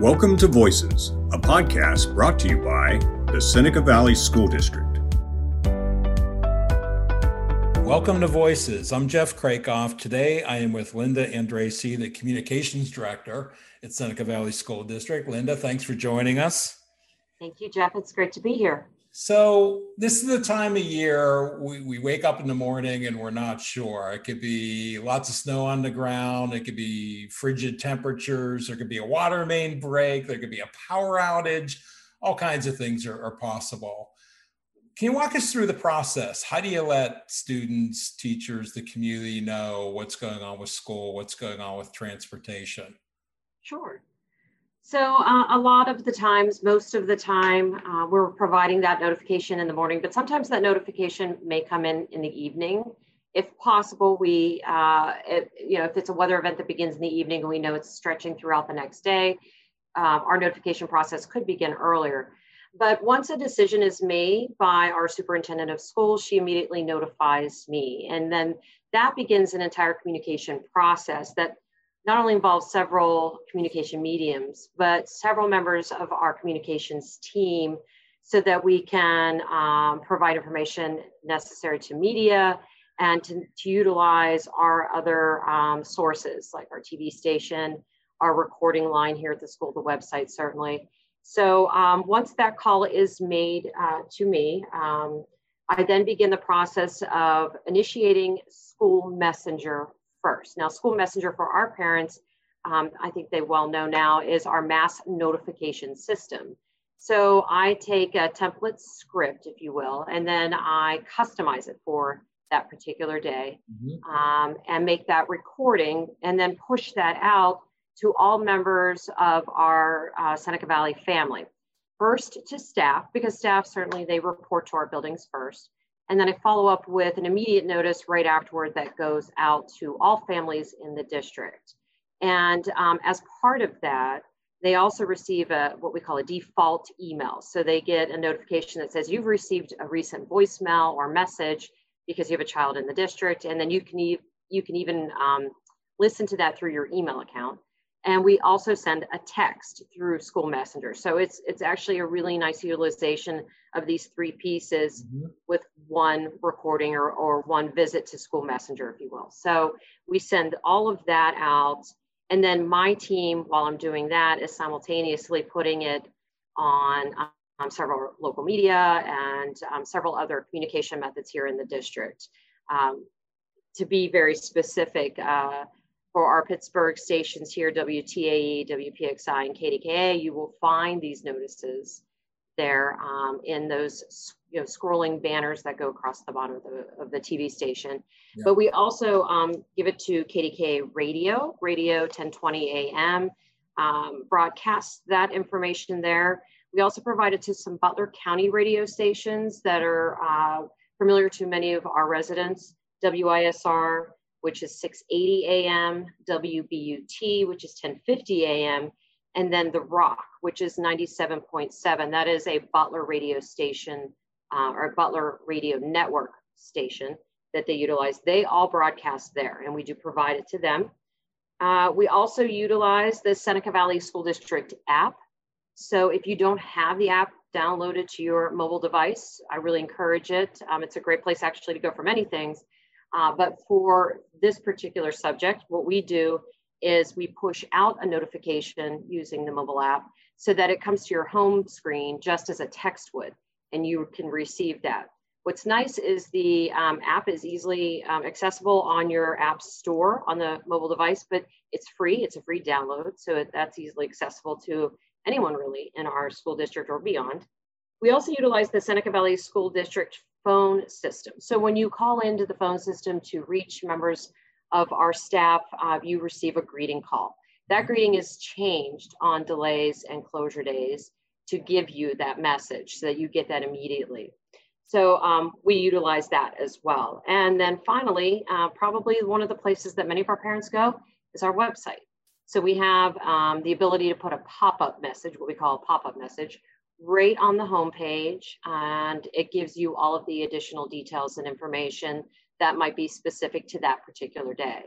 Welcome to Voices, a podcast brought to you by the Seneca Valley School District. Welcome to Voices. I'm Jeff Krakoff. Today I am with Linda Andreassi, the Communications Director at Seneca Valley School District. Linda, thanks for joining us. Thank you, Jeff. It's great to be here. So, this is the time of year we, we wake up in the morning and we're not sure. It could be lots of snow on the ground, it could be frigid temperatures, there could be a water main break, there could be a power outage, all kinds of things are, are possible. Can you walk us through the process? How do you let students, teachers, the community know what's going on with school, what's going on with transportation? Sure. So uh, a lot of the times, most of the time, uh, we're providing that notification in the morning, but sometimes that notification may come in in the evening. If possible, we, uh, if, you know, if it's a weather event that begins in the evening and we know it's stretching throughout the next day, um, our notification process could begin earlier. But once a decision is made by our superintendent of schools, she immediately notifies me. And then that begins an entire communication process that not only involves several communication mediums, but several members of our communications team so that we can um, provide information necessary to media and to, to utilize our other um, sources like our TV station, our recording line here at the school, the website certainly. So um, once that call is made uh, to me, um, I then begin the process of initiating school messenger first. Now, School Messenger for our parents, um, I think they well know now, is our mass notification system. So I take a template script, if you will, and then I customize it for that particular day mm-hmm. um, and make that recording and then push that out to all members of our uh, Seneca Valley family. First to staff, because staff certainly they report to our buildings first. And then I follow up with an immediate notice right afterward that goes out to all families in the district. And um, as part of that, they also receive a what we call a default email. So they get a notification that says you've received a recent voicemail or message because you have a child in the district, and then you can e- you can even um, listen to that through your email account and we also send a text through school messenger. So it's it's actually a really nice utilization of these three pieces mm-hmm. with one recording or, or one visit to school messenger if you will. So we send all of that out. And then my team while i'm doing that is simultaneously putting it on um, several local media and um, several other communication methods here in the district. Um, to be very specific uh, for our Pittsburgh stations here, WTAE, WPXI, and KDKA, you will find these notices there um, in those you know scrolling banners that go across the bottom of the, of the TV station. Yeah. But we also um, give it to KDKA Radio, Radio 1020 AM, um, broadcast that information there. We also provide it to some Butler County radio stations that are uh, familiar to many of our residents, WISR, which is 680 AM, WBUT, which is 1050 AM, and then The Rock, which is 97.7. That is a Butler radio station uh, or Butler radio network station that they utilize. They all broadcast there, and we do provide it to them. Uh, we also utilize the Seneca Valley School District app. So if you don't have the app downloaded to your mobile device, I really encourage it. Um, it's a great place actually to go for many things. Uh, but for this particular subject, what we do is we push out a notification using the mobile app so that it comes to your home screen just as a text would, and you can receive that. What's nice is the um, app is easily um, accessible on your app store on the mobile device, but it's free. It's a free download, so that's easily accessible to anyone really in our school district or beyond. We also utilize the Seneca Valley School District phone system. So when you call into the phone system to reach members of our staff, uh, you receive a greeting call. That greeting is changed on delays and closure days to give you that message so that you get that immediately. So um, we utilize that as well. And then finally, uh, probably one of the places that many of our parents go is our website. So we have um, the ability to put a pop-up message, what we call a pop-up message, right on the homepage and it gives you all of the additional details and information that might be specific to that particular day.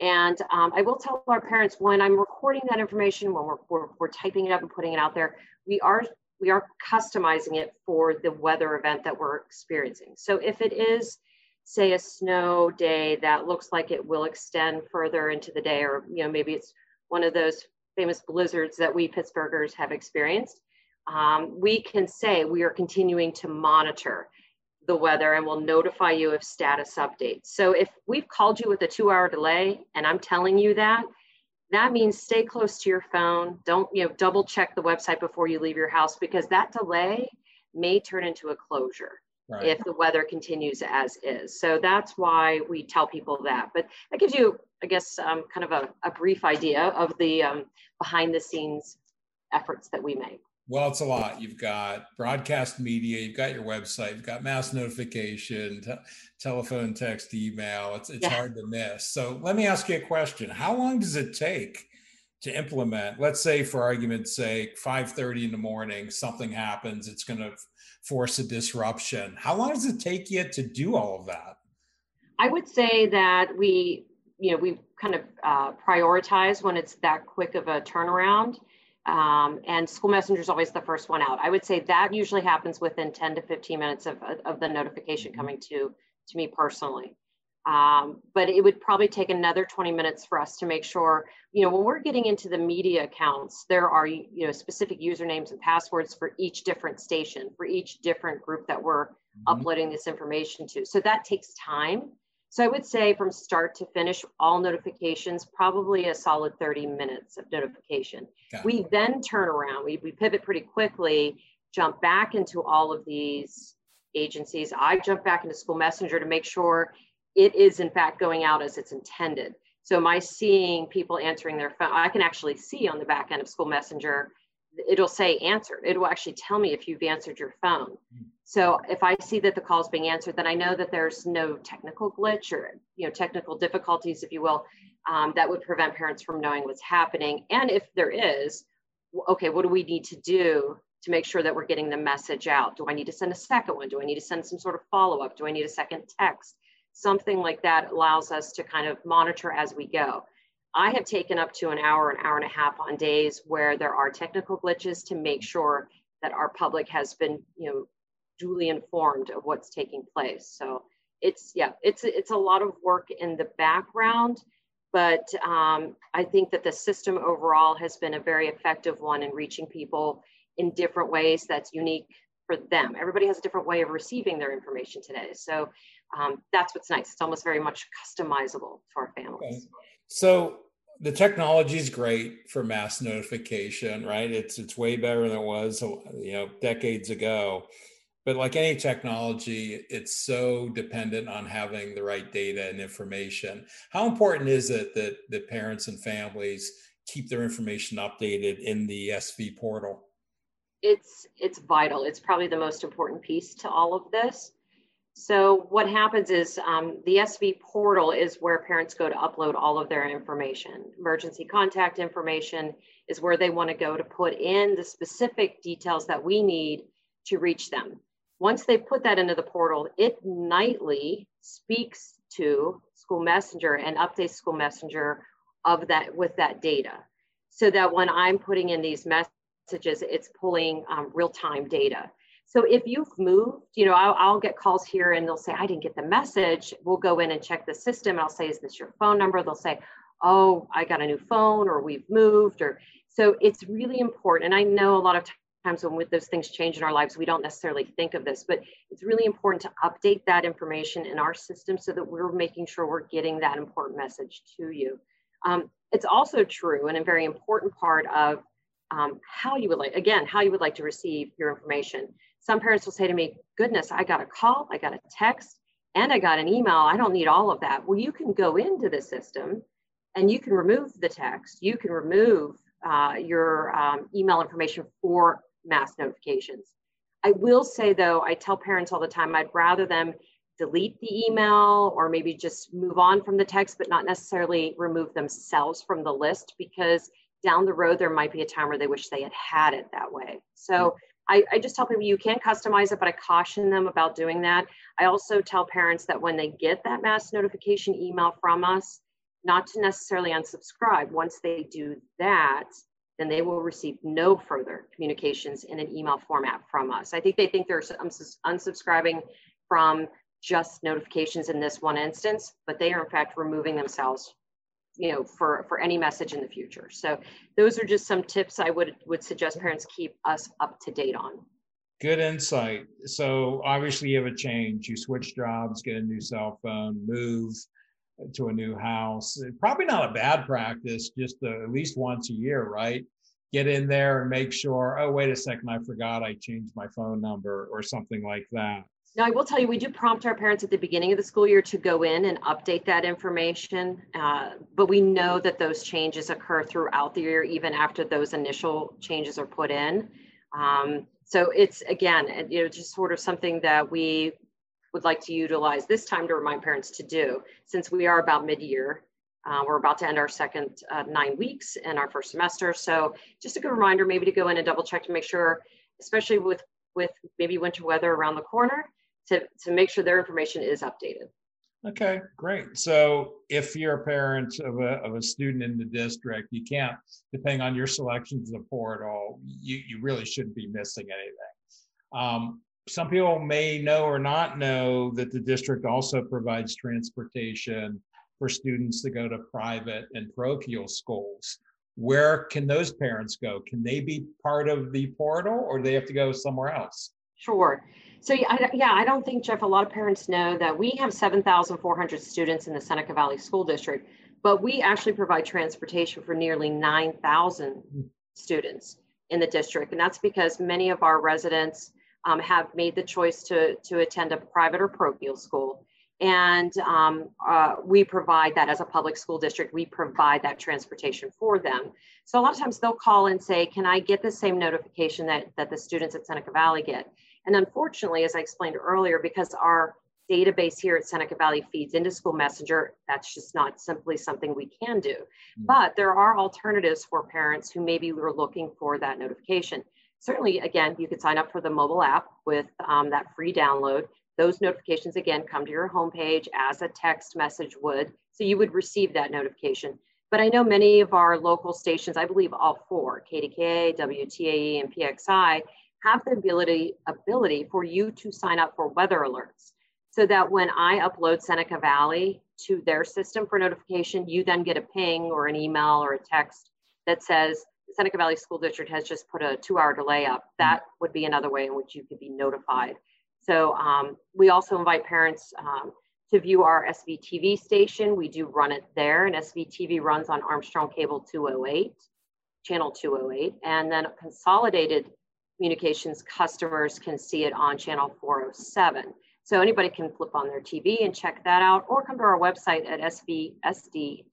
And um, I will tell our parents when I'm recording that information, when we're, we're, we're typing it up and putting it out there, we are we are customizing it for the weather event that we're experiencing. So if it is, say, a snow day that looks like it will extend further into the day, or you know maybe it's one of those famous blizzards that we Pittsburghers have experienced, um, we can say we are continuing to monitor the weather and will notify you of status updates. So if we've called you with a two hour delay and I'm telling you that, that means stay close to your phone. Don't, you know, double check the website before you leave your house because that delay may turn into a closure right. if the weather continues as is. So that's why we tell people that. But that gives you, I guess, um, kind of a, a, brief idea of the um, behind the scenes efforts that we make. Well, it's a lot. You've got broadcast media, you've got your website, you've got mass notification, te- telephone, text, email. It's, it's yeah. hard to miss. So let me ask you a question. How long does it take to implement? Let's say, for argument's sake, 5:30 in the morning, something happens, it's going to force a disruption. How long does it take you to do all of that? I would say that we, you know, we kind of uh, prioritize when it's that quick of a turnaround um, and school messenger is always the first one out. I would say that usually happens within 10 to 15 minutes of, of the notification mm-hmm. coming to, to me personally. Um, but it would probably take another 20 minutes for us to make sure, you know, when we're getting into the media accounts, there are, you know, specific usernames and passwords for each different station, for each different group that we're mm-hmm. uploading this information to. So that takes time. So I would say from start to finish, all notifications, probably a solid 30 minutes of notification. We then turn around, we, we pivot pretty quickly, jump back into all of these agencies. I jump back into School Messenger to make sure it is in fact going out as it's intended. So am I seeing people answering their phone? I can actually see on the back end of School Messenger it'll say answered. It will actually tell me if you've answered your phone. Hmm. So if I see that the call is being answered, then I know that there's no technical glitch or you know technical difficulties, if you will, um, that would prevent parents from knowing what's happening. And if there is, okay, what do we need to do to make sure that we're getting the message out? Do I need to send a second one? Do I need to send some sort of follow up? Do I need a second text? Something like that allows us to kind of monitor as we go. I have taken up to an hour, an hour and a half on days where there are technical glitches to make sure that our public has been, you know, duly informed of what's taking place. So it's yeah, it's it's a lot of work in the background, but um, I think that the system overall has been a very effective one in reaching people in different ways that's unique for them. Everybody has a different way of receiving their information today. So um, that's what's nice. It's almost very much customizable to our families. Okay. So the technology is great for mass notification, right? It's it's way better than it was, you know, decades ago. But like any technology, it's so dependent on having the right data and information. How important is it that that parents and families keep their information updated in the SV portal? It's it's vital. It's probably the most important piece to all of this. So what happens is um, the SV portal is where parents go to upload all of their information. Emergency contact information is where they want to go to put in the specific details that we need to reach them. Once they put that into the portal, it nightly speaks to School Messenger and updates School Messenger of that with that data. So that when I'm putting in these messages, it's pulling um, real-time data. So if you've moved, you know, I'll, I'll, get calls here and they'll say, I didn't get the message. We'll go in and check the system. And I'll say, is this your phone number? They'll say, oh, I got a new phone or we've moved. Or so it's really important. And I know a lot of times when those things change in our lives, we don't necessarily think of this, but it's really important to update that information in our system so that we're making sure we're getting that important message to you. Um, it's also true and a very important part of um, how you would like, again, how you would like to receive your information. Some parents will say to me, goodness, I got a call, I got a text, and I got an email. I don't need all of that. Well, you can go into the system and you can remove the text. You can remove uh, your um, email information for mass notifications. I will say though, I tell parents all the time, I'd rather them delete the email or maybe just move on from the text, but not necessarily remove themselves from the list because down the road, there might be a time where they wish they had had it that way. So mm-hmm. I, I, just tell people you can customize it, but I caution them about doing that. I also tell parents that when they get that mass notification email from us, not to necessarily unsubscribe. Once they do that, then they will receive no further communications in an email format from us. I think they think they're unsubscribing from just notifications in this one instance, but they are in fact removing themselves you know for for any message in the future. So those are just some tips i would would suggest parents keep us up to date on. Good insight. So obviously you have a change. You switch jobs get a new cell phone move to a new house probably not a bad practice just uh, at least once a year right get in there and make sure oh wait a second i forgot i changed my phone number or something like that now, I will tell you, we do prompt our parents at the beginning of the school year to go in and update that information. Uh, but we know that those changes occur throughout the year, even after those initial changes are put in. Um, so it's again, you know, just sort of something that we would like to utilize this time to remind parents to do, since we are about mid-year. Uh, we're about to end our second uh, nine weeks in our first semester. So just a good reminder, maybe to go in and double check to make sure, especially with with maybe winter weather around the corner, to, to make sure their information is updated. Okay, great. So if you're a parent of a, of a student in the district, you can't, depending on your selections of the portal, you, you really shouldn't be missing anything. Um, some people may know or not know that the district also provides transportation for students to go to private and parochial schools. Where can those parents go? Can they be part of the portal or do they have to go somewhere else? Sure. So yeah, I don't think Jeff. A lot of parents know that we have 7,400 students in the Seneca Valley School District, but we actually provide transportation for nearly 9,000 hmm. students in the district, and that's because many of our residents um, have made the choice to to attend a private or parochial school, and um, uh, we provide that as a public school district. We provide that transportation for them. So a lot of times they'll call and say, "Can I get the same notification that that the students at Seneca Valley get?" And unfortunately, as I explained earlier, because our database here at Seneca Valley feeds into School Messenger, that's just not simply something we can do. Mm-hmm. But there are alternatives for parents who maybe were looking for that notification. Certainly, again, you could sign up for the mobile app with um, that free download. Those notifications, again, come to your homepage as a text message would. So you would receive that notification. But I know many of our local stations, I believe all four, KDKA, WTAE, and PXI, have the ability, ability for you to sign up for weather alerts so that when I upload Seneca Valley to their system for notification, you then get a ping or an email or a text that says Seneca Valley School District has just put a two hour delay up. That would be another way in which you could be notified. So um, we also invite parents um, to view our SVTV station. We do run it there, and SVTV runs on Armstrong Cable 208, channel 208, and then consolidated communications customers can see it on channel 407. So anybody can flip on their TV and check that out or come to our website at svsd.net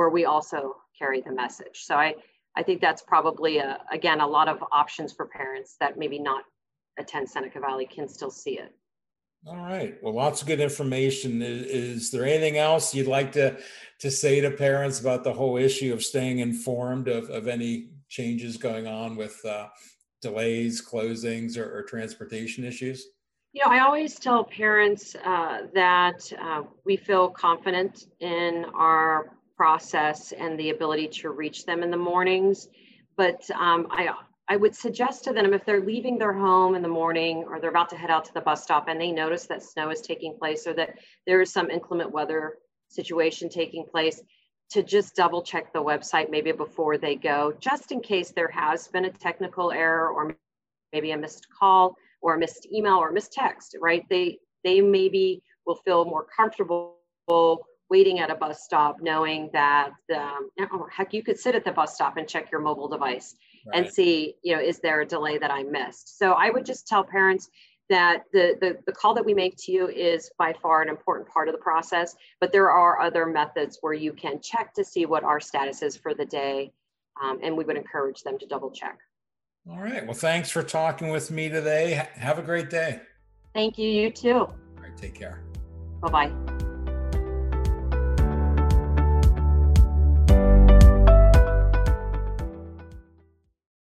where we also carry the message. So I, I think that's probably, a, again, a lot of options for parents that maybe not attend Seneca Valley can still see it. All right. Well, lots of good information. Is, is, there anything else you'd like to to say to parents about the whole issue of staying informed of, of any changes going on with uh, delays, closings, or, or, transportation issues? You know, I always tell parents uh, that uh, we feel confident in our process and the ability to reach them in the mornings. But um, I, I would suggest to them if they're leaving their home in the morning or they're about to head out to the bus stop and they notice that snow is taking place or that there is some inclement weather situation taking place, to just double check the website maybe before they go, just in case there has been a technical error or maybe a missed call or a missed email or a missed text, right? They they maybe will feel more comfortable waiting at a bus stop, knowing that um, oh, heck, you could sit at the bus stop and check your mobile device right. and see, you know, is there a delay that I missed? So I would just tell parents that the, the, the call that we make to you is by far an important part of the process, but there are other methods where you can check to see what our status is for the day. Um, and we would encourage them to double check. All right. Well, thanks for talking with me today. Have a great day. Thank you. You too. All right. Take care. Bye bye.